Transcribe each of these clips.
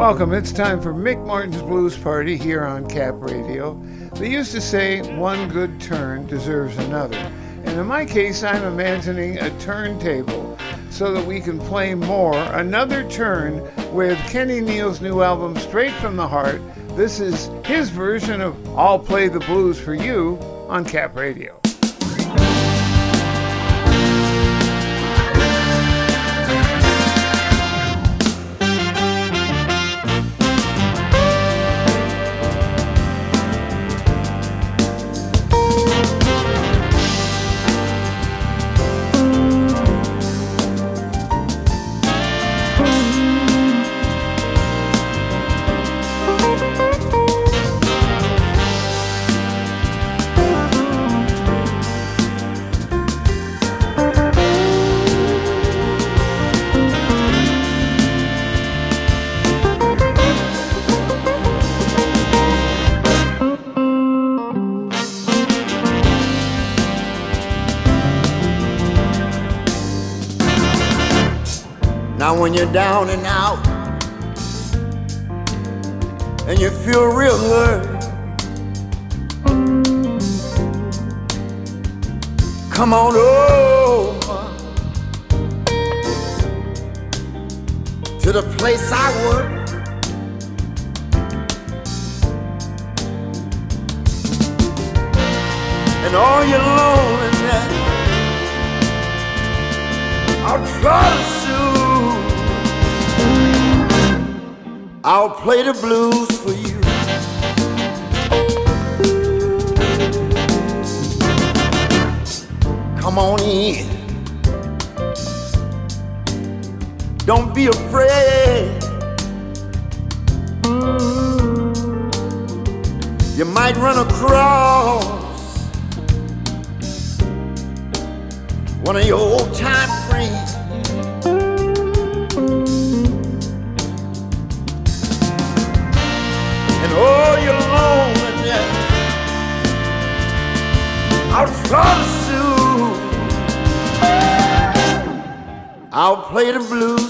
Welcome. It's time for Mick Martin's Blues Party here on Cap Radio. They used to say one good turn deserves another. And in my case, I'm imagining a turntable so that we can play more. Another turn with Kenny Neal's new album, Straight from the Heart. This is his version of I'll Play the Blues for You on Cap Radio. When you're down and out and you feel real hurt. Come on over to the place I work. And all your loneliness, I'll try I'll play the blues for you. Come on in. Don't be afraid. You might run across one of your old time I'll play the blues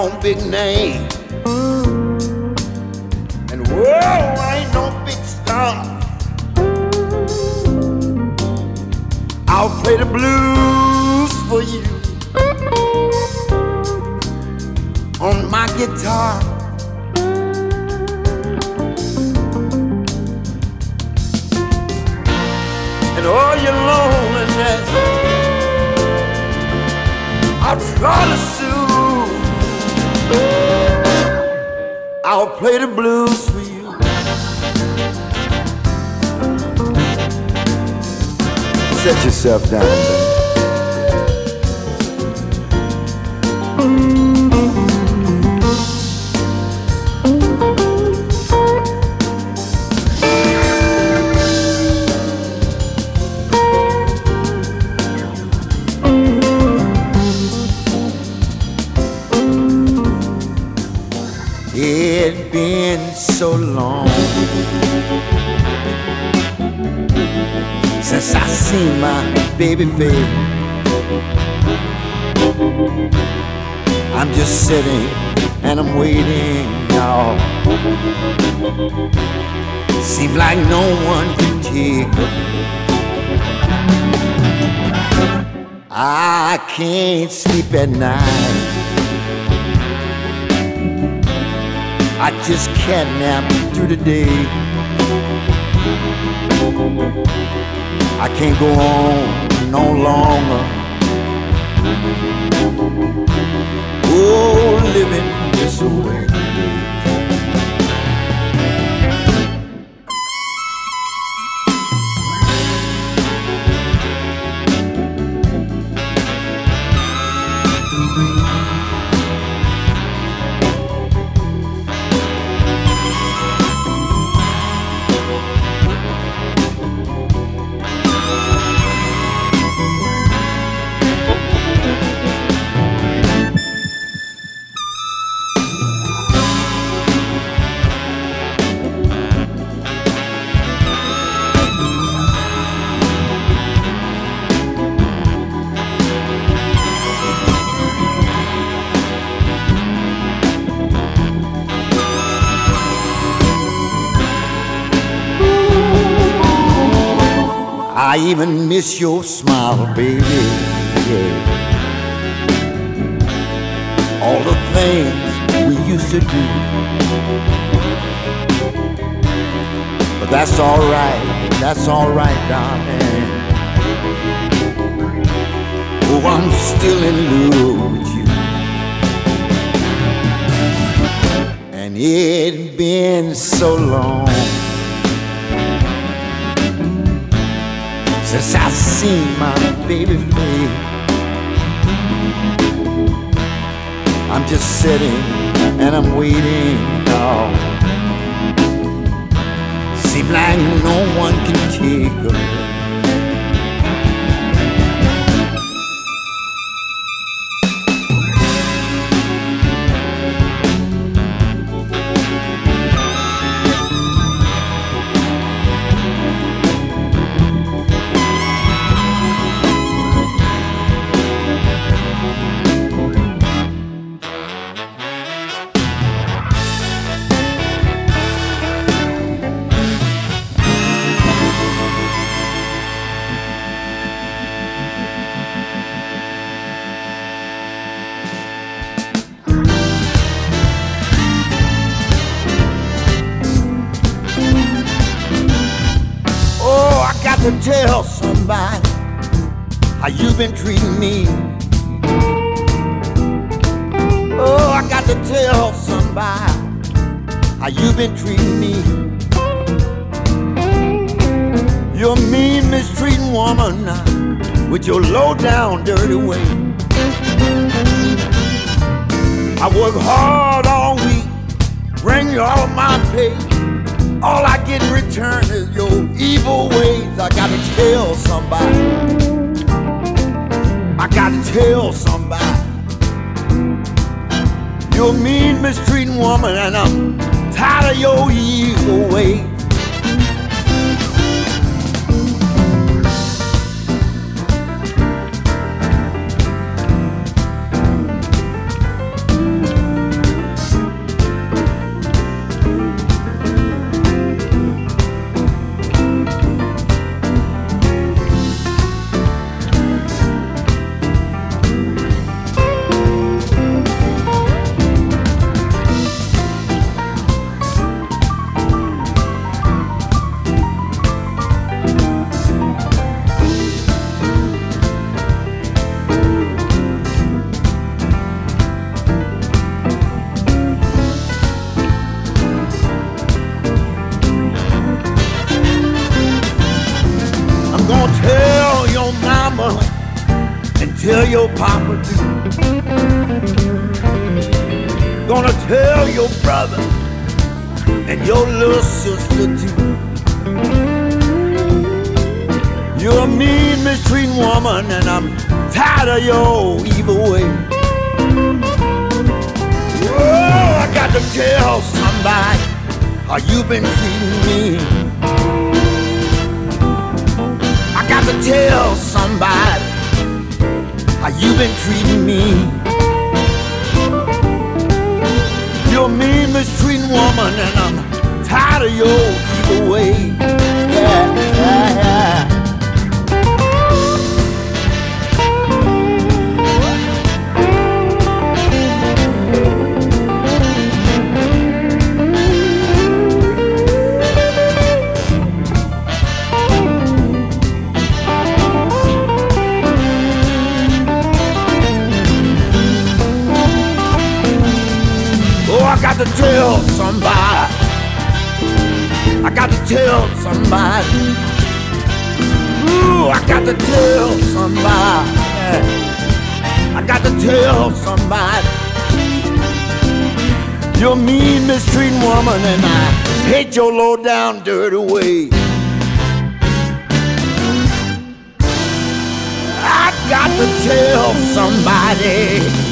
no big name. And whoa, I ain't no big star. I'll play the blues for you on my guitar. And all your loneliness, I'll try to. I'll play the blues for you. Set yourself down, baby. Face. I'm just sitting and I'm waiting, y'all. Seem like no one can her. I can't sleep at night. I just can't nap through the day. I can't go on no longer. Oh, living this way. Even miss your smile, baby. Yeah. All the things we used to do. But that's alright, that's alright, darling. Oh, I'm still in love with you. And it's been so long. Since I've seen my baby face. I'm just sitting and I'm waiting now. Seems like no one can take her. Mean, mistreating woman, and I'm tired of your evil way. To tell somebody. I got to tell somebody. Ooh, I got to tell somebody. I got to tell somebody. You're mean, mistreating woman, and I hate your low down, dirty way. I got to tell somebody.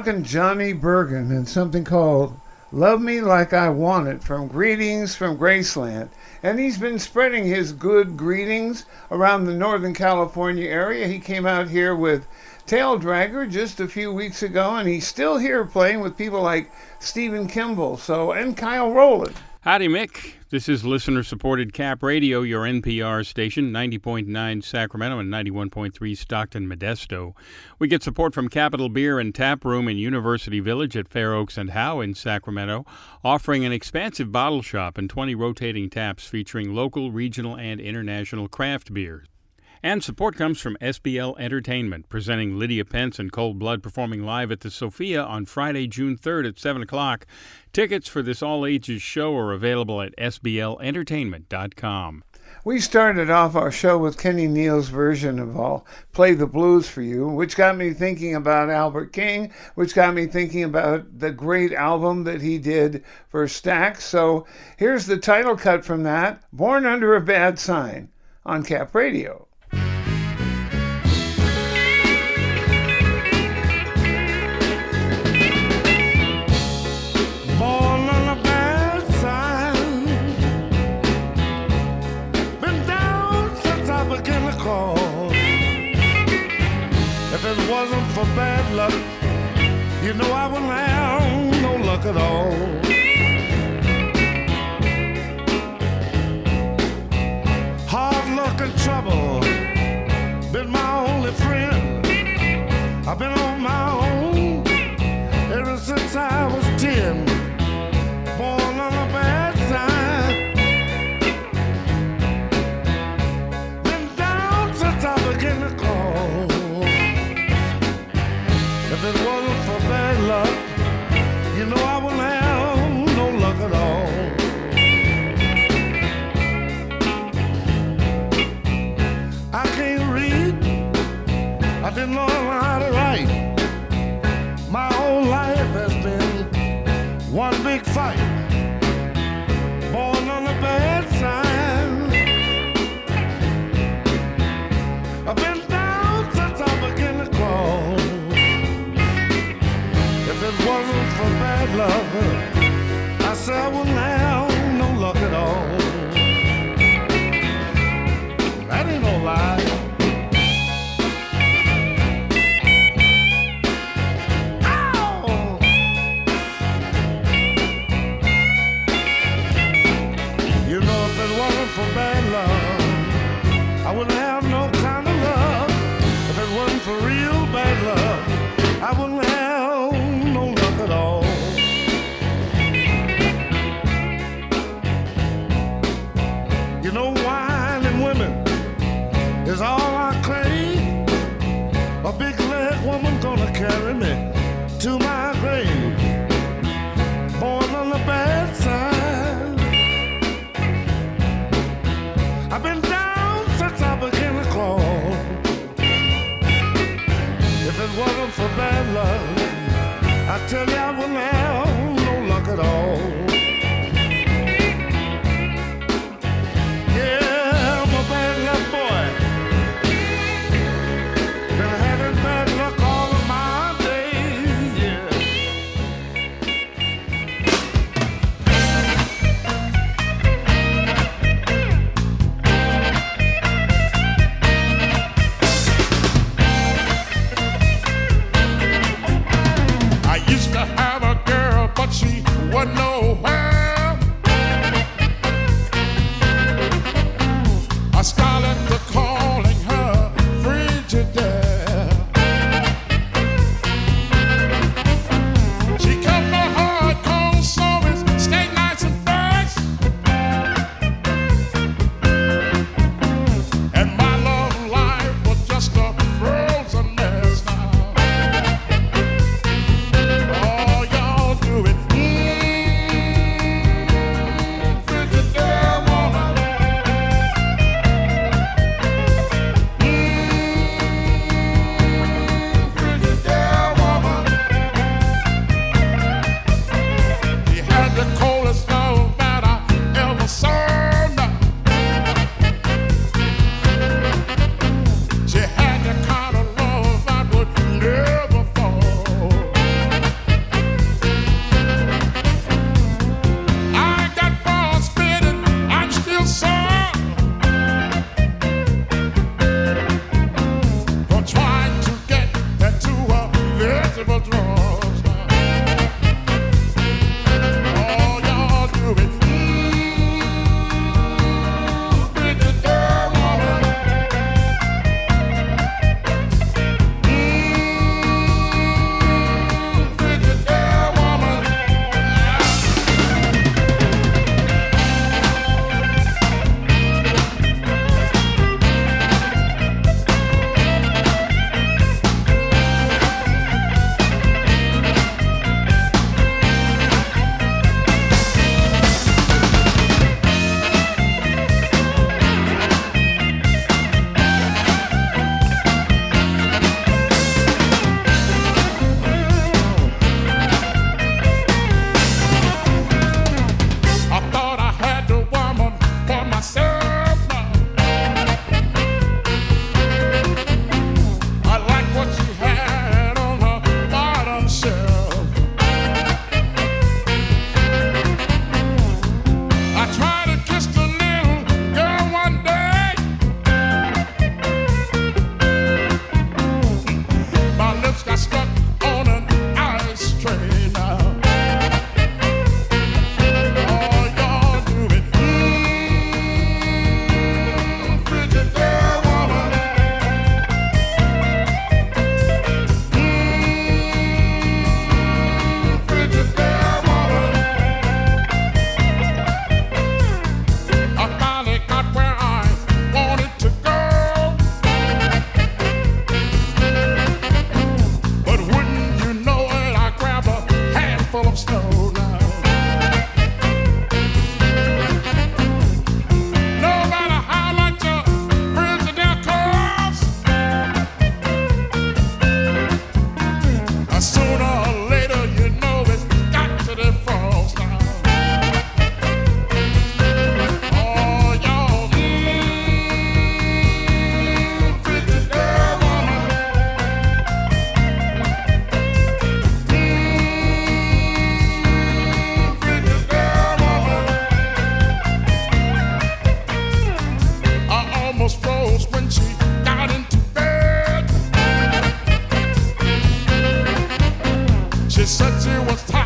Talking Johnny Burgin and something called Love Me Like I Want It from Greetings from Graceland. And he's been spreading his good greetings around the Northern California area. He came out here with Tail Dragger just a few weeks ago, and he's still here playing with people like Stephen Kimball so and Kyle Rowland. Howdy, Mick. This is listener supported Cap Radio, your NPR station, 90.9 Sacramento and 91.3 Stockton Modesto. We get support from Capital Beer and Tap Room in University Village at Fair Oaks and Howe in Sacramento, offering an expansive bottle shop and 20 rotating taps featuring local, regional, and international craft beers. And support comes from SBL Entertainment, presenting Lydia Pence and Cold Blood performing live at the Sofia on Friday, June 3rd at 7 o'clock. Tickets for this all ages show are available at sblentertainment.com. We started off our show with Kenny Neal's version of I'll Play the Blues for You, which got me thinking about Albert King, which got me thinking about the great album that he did for Stax. So here's the title cut from that Born Under a Bad Sign on Cap Radio. Luck, you know I wouldn't have no luck at all. Carry me to my grave. Born on the bad side. I've been down since I began to crawl. If it wasn't for bad luck, I tell you I wouldn't have no luck at all. She said she was tired.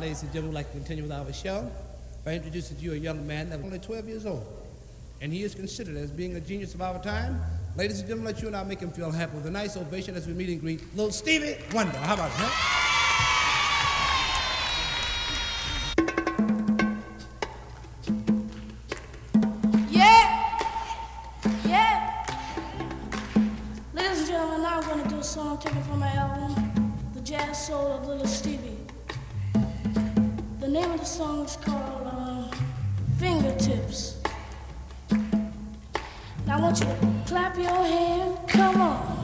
Ladies and gentlemen, we'd like to continue with our show by introducing to you a young man that was only 12 years old. And he is considered as being a genius of our time. Ladies and gentlemen, let you and I make him feel happy with a nice ovation as we meet and greet little Stevie Wonder. How about that? Yeah. Yeah. Ladies and gentlemen, now I'm going to do a song taken from my album, The Jazz Soul of Little Stevie. The name of the song is called uh, Fingertips. Now I want you to clap your hand. Come on.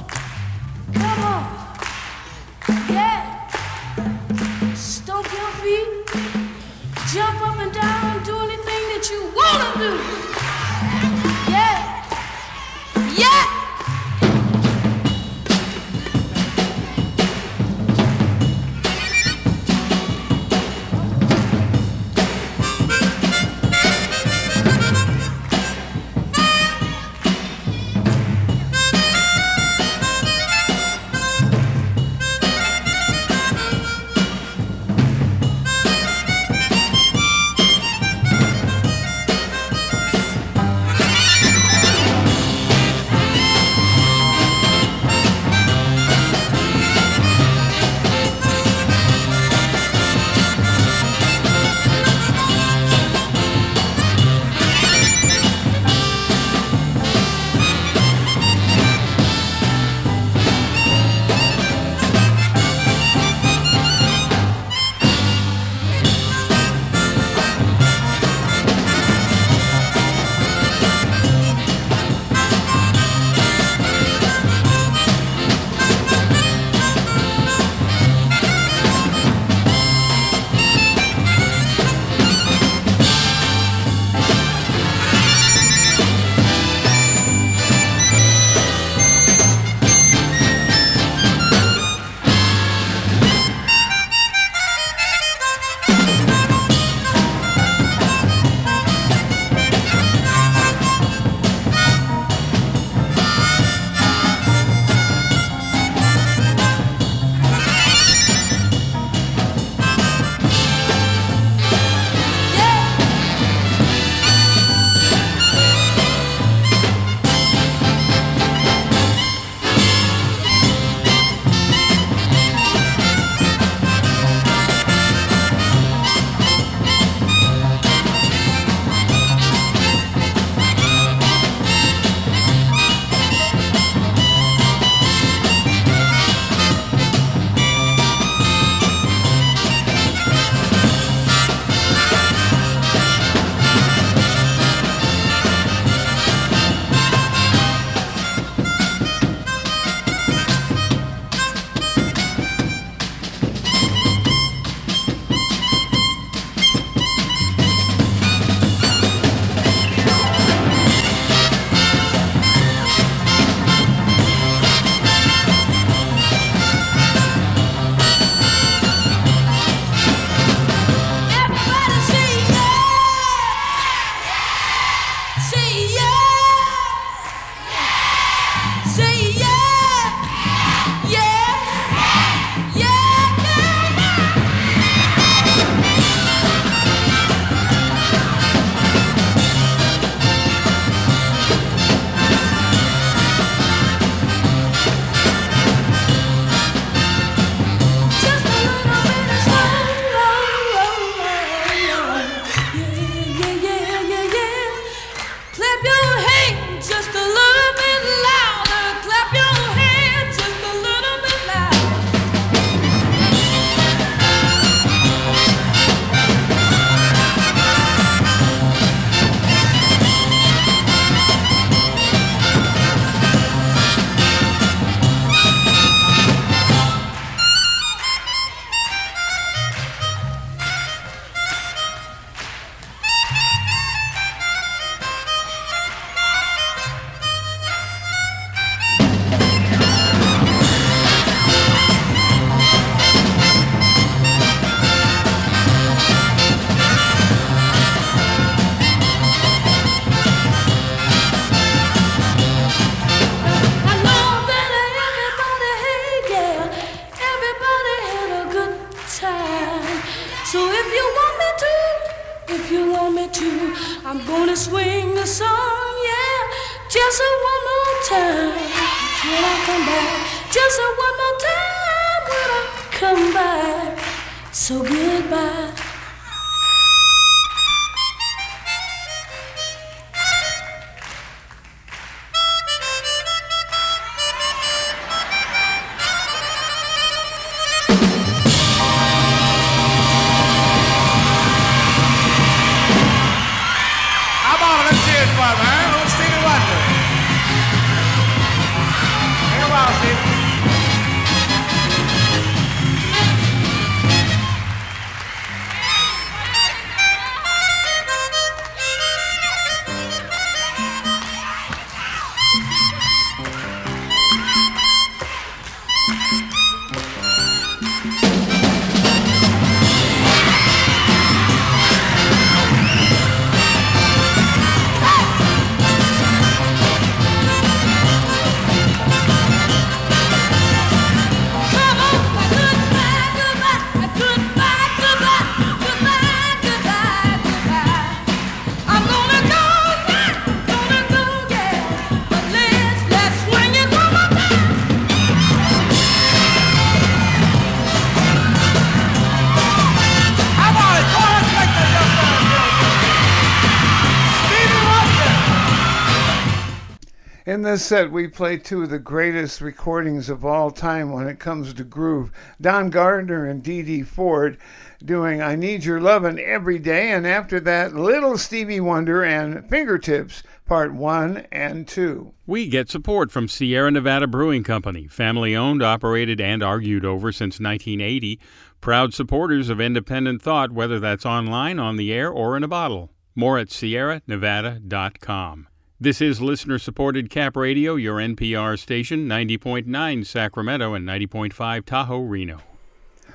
In this set, we play two of the greatest recordings of all time when it comes to groove. Don Gardner and Dee Dee Ford doing I Need Your Lovin' Every Day, and after that, Little Stevie Wonder and Fingertips, Part 1 and 2. We get support from Sierra Nevada Brewing Company, family owned, operated, and argued over since 1980. Proud supporters of independent thought, whether that's online, on the air, or in a bottle. More at sierranevada.com. This is listener supported Cap Radio, your NPR station, 90.9 Sacramento and 90.5 Tahoe, Reno.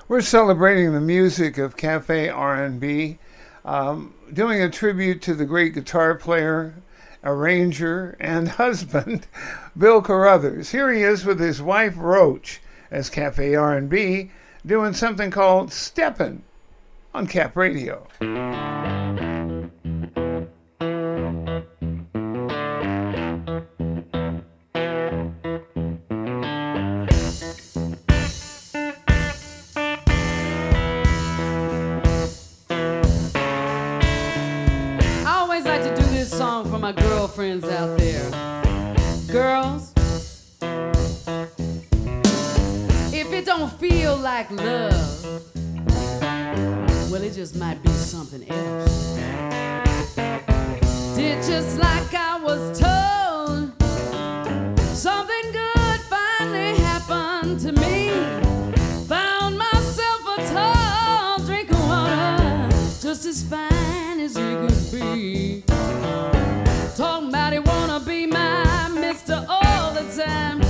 We're celebrating the music of cafe R&B, um, doing a tribute to the great guitar player, arranger, and husband, Bill Carruthers. Here he is with his wife Roach as cafe R&B, doing something called Steppin' on Cap Radio. Girlfriends out there. Girls, if it don't feel like love, well, it just might be something else. Did just like I was told, something good finally happened to me. Found myself a tall drink of water, just as fine as it could be. Talking about he wanna be my mister all the time.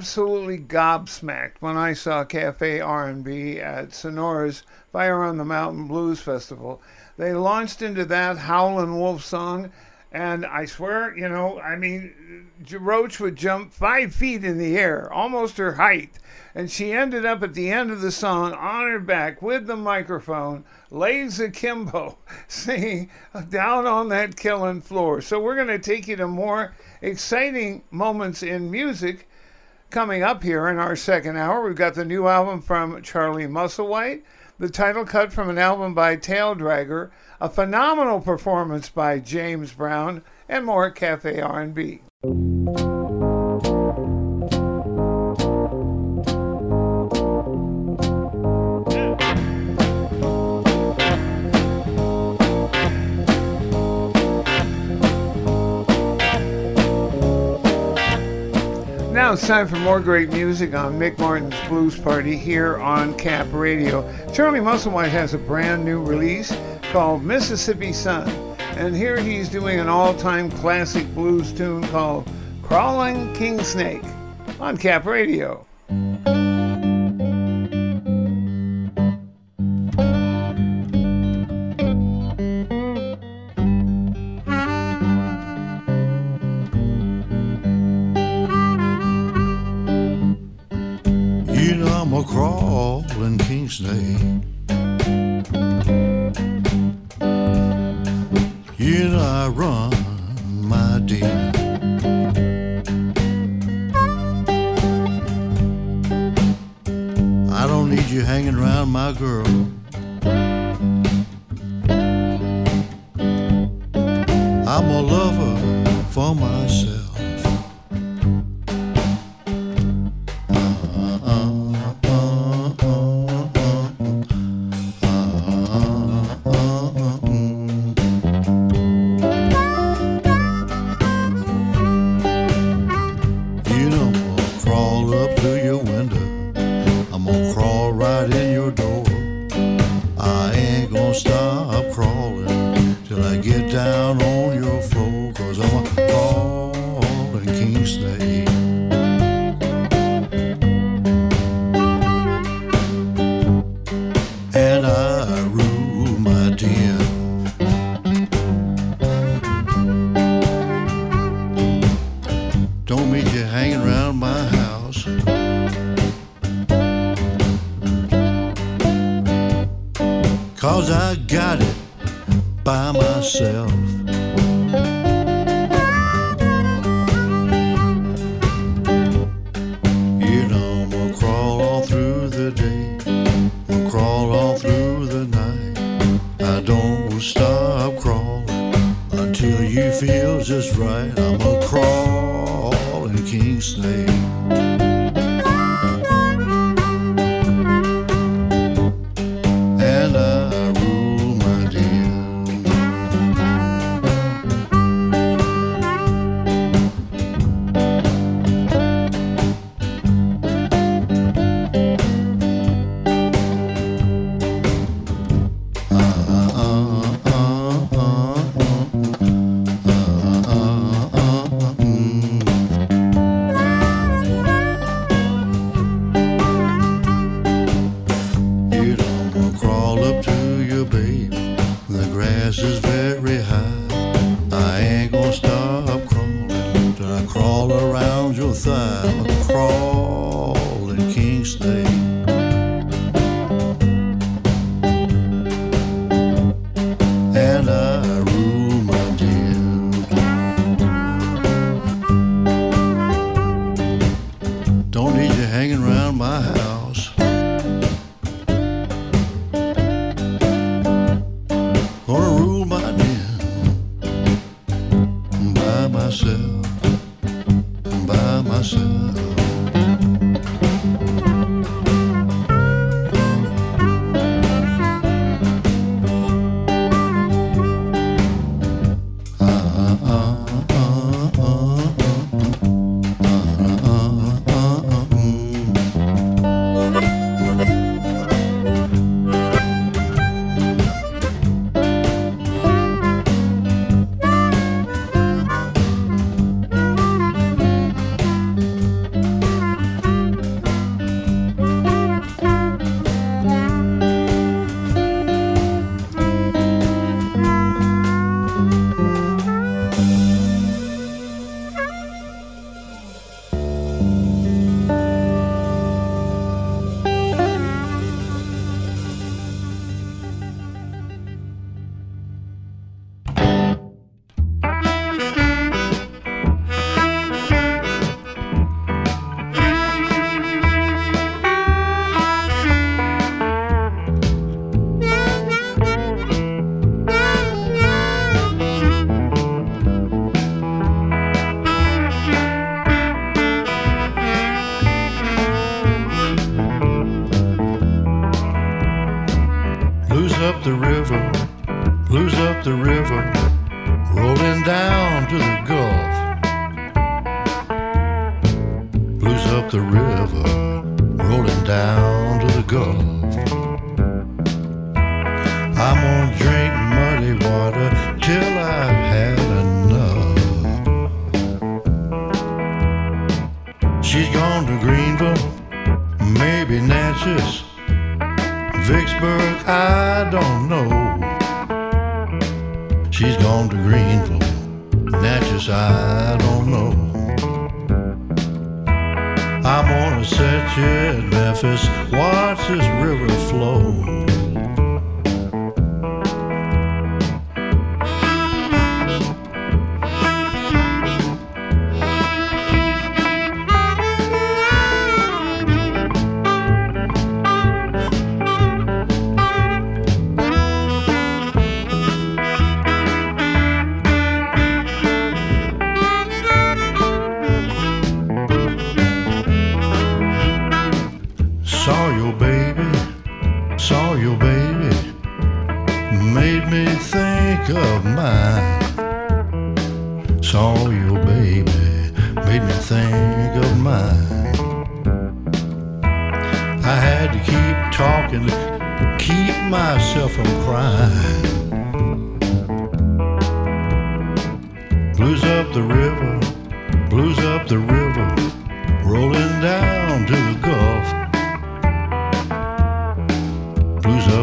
Absolutely gobsmacked when I saw Cafe R&B at Sonora's Fire on the Mountain Blues Festival. They launched into that Howlin' Wolf song, and I swear, you know, I mean, Roach would jump five feet in the air, almost her height, and she ended up at the end of the song on her back with the microphone, legs akimbo, singing down on that killing floor. So we're going to take you to more exciting moments in music coming up here in our second hour. We've got the new album from Charlie Musselwhite, the title cut from an album by Tail Dragger, a phenomenal performance by James Brown, and more Cafe R&B. Now it's time for more great music on Mick Martin's Blues Party here on Cap Radio. Charlie Musselwhite has a brand new release called Mississippi Son, and here he's doing an all-time classic blues tune called Crawling King Snake on Cap Radio.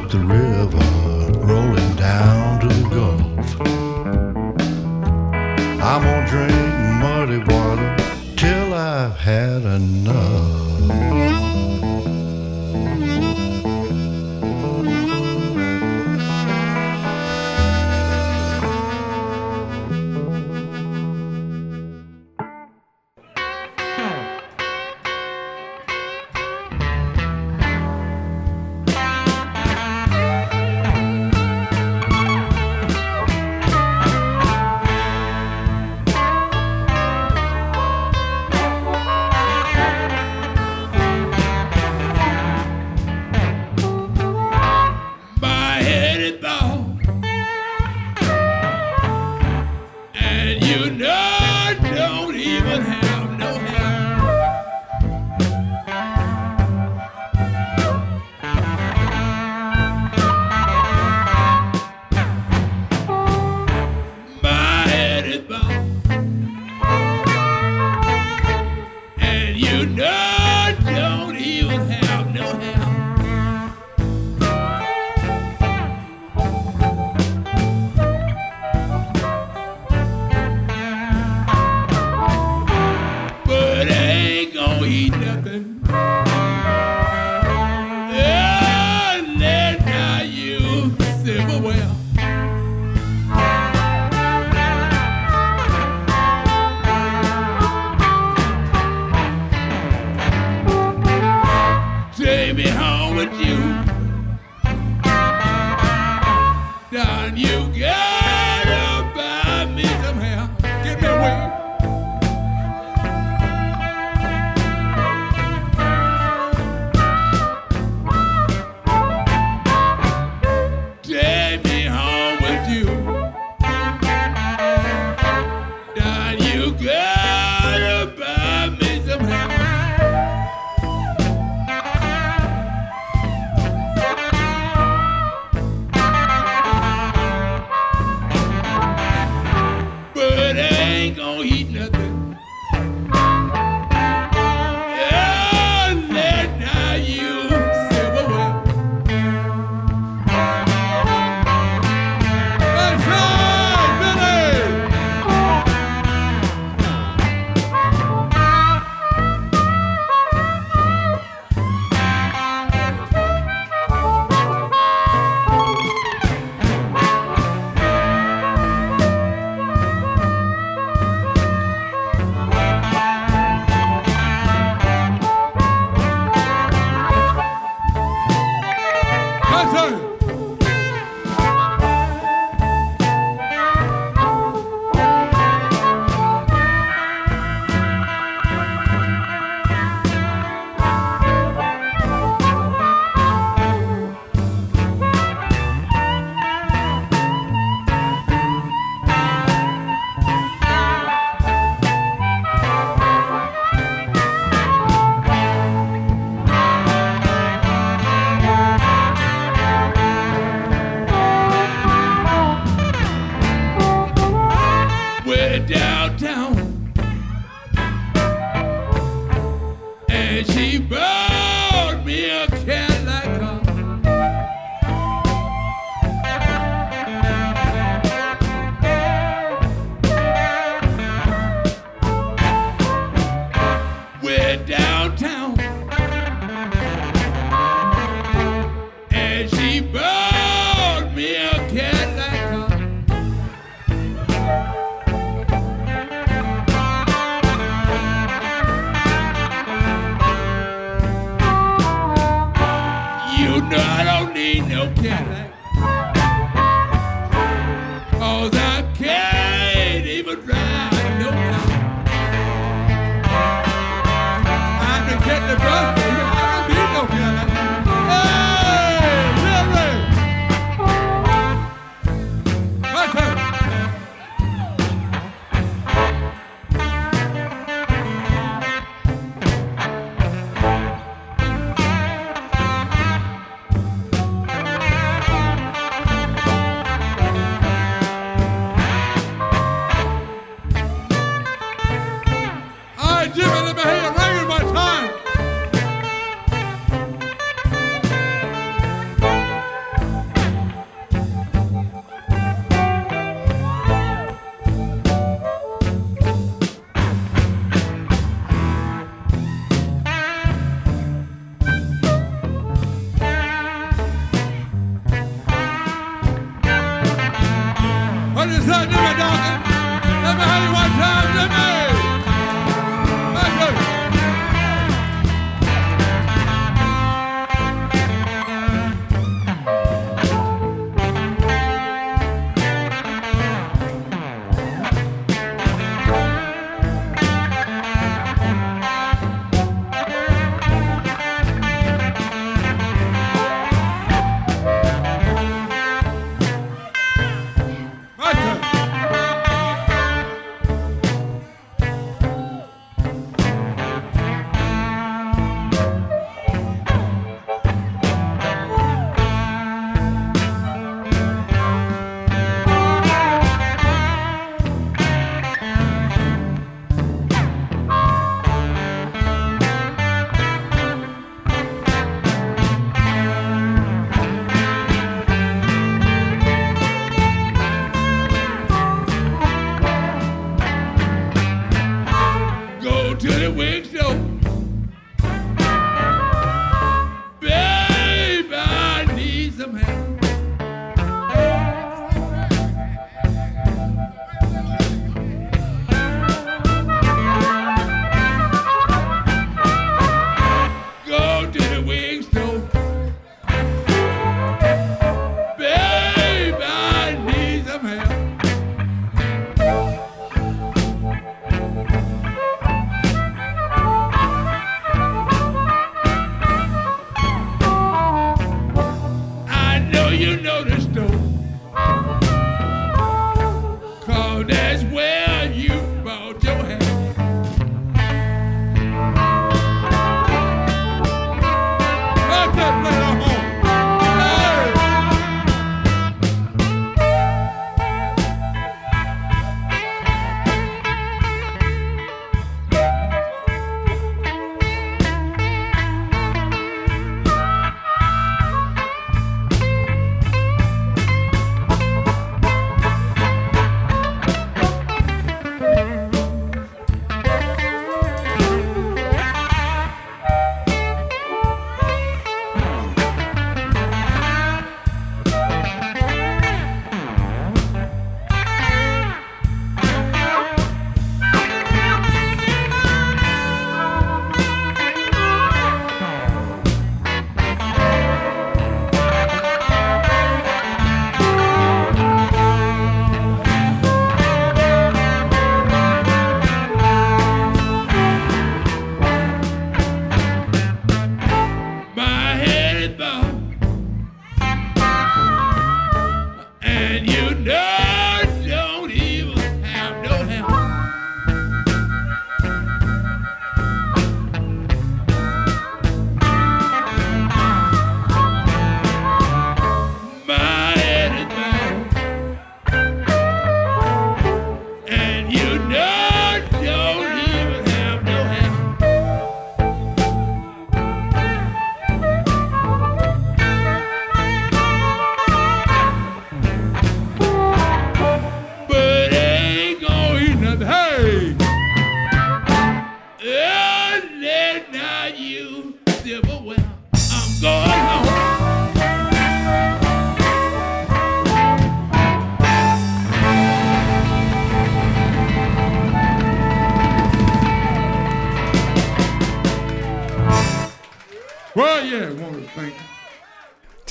the river, rolling down to the Gulf. I'm gonna drink muddy water till I've had enough.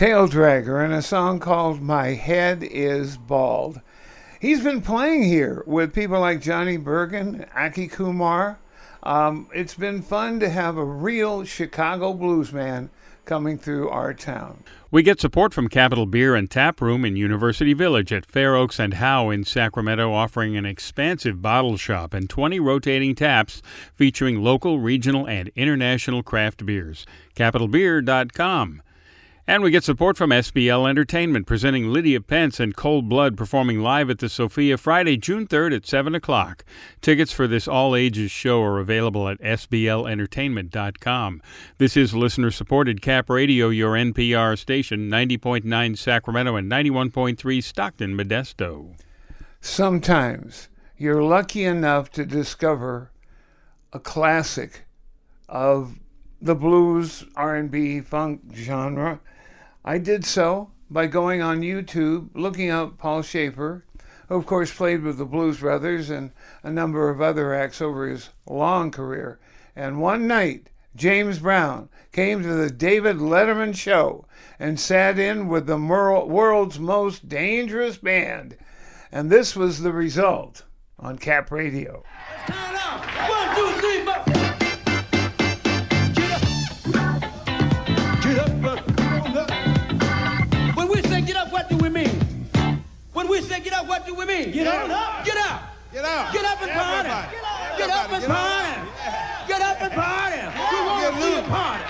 Tail Dragger and a song called My Head is Bald. He's been playing here with people like Johnny Burgin, Aki Kumar. Um, it's been fun to have a real Chicago blues man coming through our town. We get support from Capital Beer and Tap Room in University Village at Fair Oaks and Howe in Sacramento, offering an expansive bottle shop and 20 rotating taps featuring local, regional, and international craft beers. CapitalBeer.com. And we get support from SBL Entertainment, presenting Lydia Pence and Cold Blood performing live at the Sofia Friday, June 3rd at 7 o'clock. Tickets for this all ages show are available at SBLEntertainment.com. This is listener supported Cap Radio, your NPR station, 90.9 Sacramento and 91.3 Stockton, Modesto. Sometimes you're lucky enough to discover a classic of the blues, R&B, funk genre. I did so by going on YouTube, looking up Paul Shaffer, who of course played with the Blues Brothers and a number of other acts over his long career. And one night, James Brown came to the David Letterman show and sat in with the world's most dangerous band. And this was the result on Cap Radio. Say get up, what do we mean? Get on up. Get up. Get up. Get up and party. Get up and party. Get up and party. We want to see you party.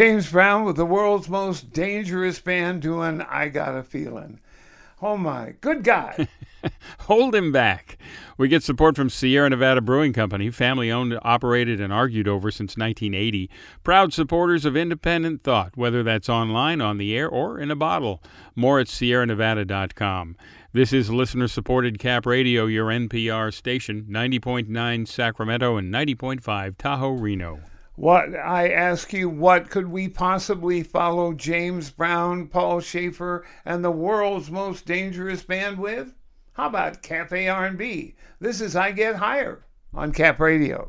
James Brown with the world's most dangerous band doing I Got a Feeling. Oh my, good God. Hold him back. We get support from Sierra Nevada Brewing Company, family owned, operated, and argued over since 1980. Proud supporters of independent thought, whether that's online, on the air, or in a bottle. More at sierranevada.com. This is listener supported Cap Radio, your NPR station, 90.9 Sacramento and 90.5 Tahoe, Reno. What I ask you, what could we possibly follow James Brown, Paul Shaffer, and the world's most dangerous band with? How about Cafe R&B? This is I Get Higher on Cap Radio.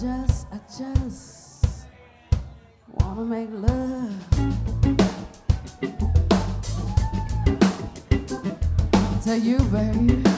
Just, I just, I just wanna make love. To you, baby.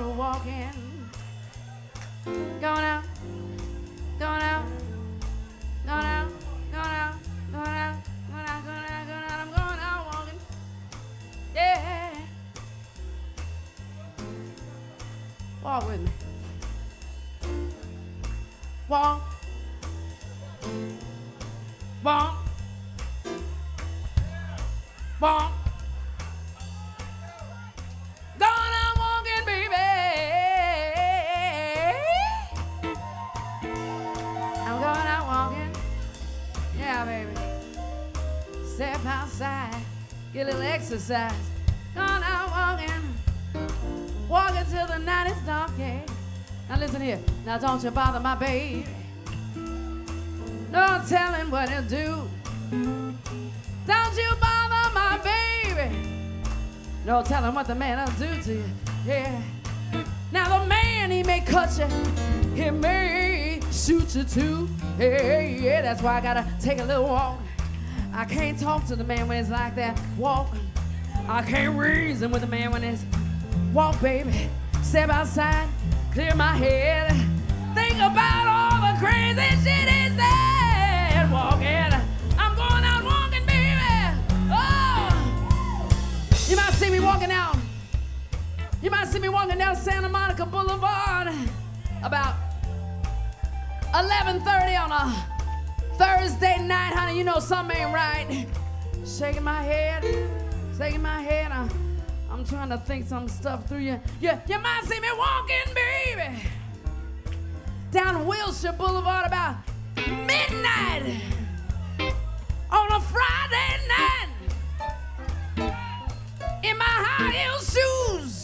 Out walking. Going out. Going out, going out, going out, going out, going out, going out, going out. I'm going out walking. Yeah. Walk with me. Walk. Exercise. Going out walking. Walking till the night is dark, yeah. Now listen here. Now don't you bother my baby. No telling what he'll do. Don't you bother my baby. No telling what the man will do to you. Yeah. Now the man, he may cut you. He may shoot you too. Hey, yeah, that's why I gotta take a little walk. I can't talk to the man when it's like that. Walk. I can't reason with a man when it's walk, baby. Step outside, clear my head. Think about all the crazy shit he said. Walking. I'm going out walking, baby. Oh. You might see me walking out. You might see me walking down Santa Monica Boulevard about 11:30 on a Thursday night, honey. You know something ain't right. Shaking my head, shaking my head. I, I'm trying to think some stuff through you. You, you might see me walking, baby, down Wilshire Boulevard about midnight on a Friday night in my high heel shoes,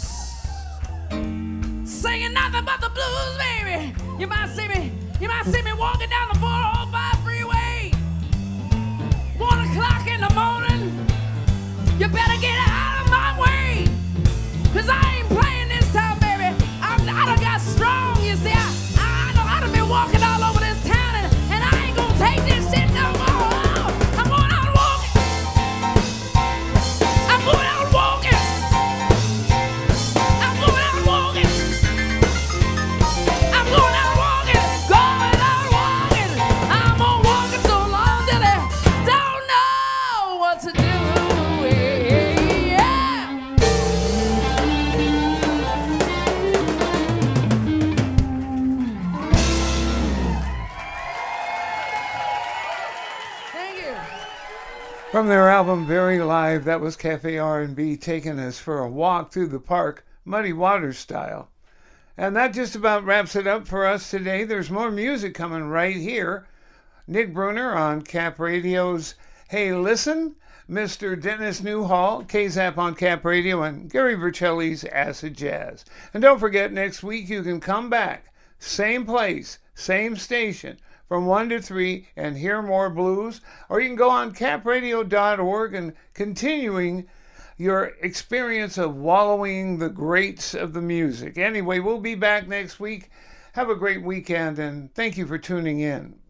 singing nothing but the blues, baby. You might see me, you might see me walking down the 405 get out. From their album Very Live, that was Cafe R&B taking us for a walk through the park, Muddy Waters style. And that just about wraps it up for us today. There's more music coming right here. Nick Bruner on Cap Radio's Hey Listen, Mr. Dennis Newhall, KZAP on Cap Radio, and Gary Vercelli's Acid Jazz. And don't forget, next week you can come back, same place, same station, from 1 to 3 and hear more blues, or you can go on capradio.org and continuing your experience of wallowing the greats of the music. Anyway, we'll be back next week. Have a great weekend and thank you for tuning in.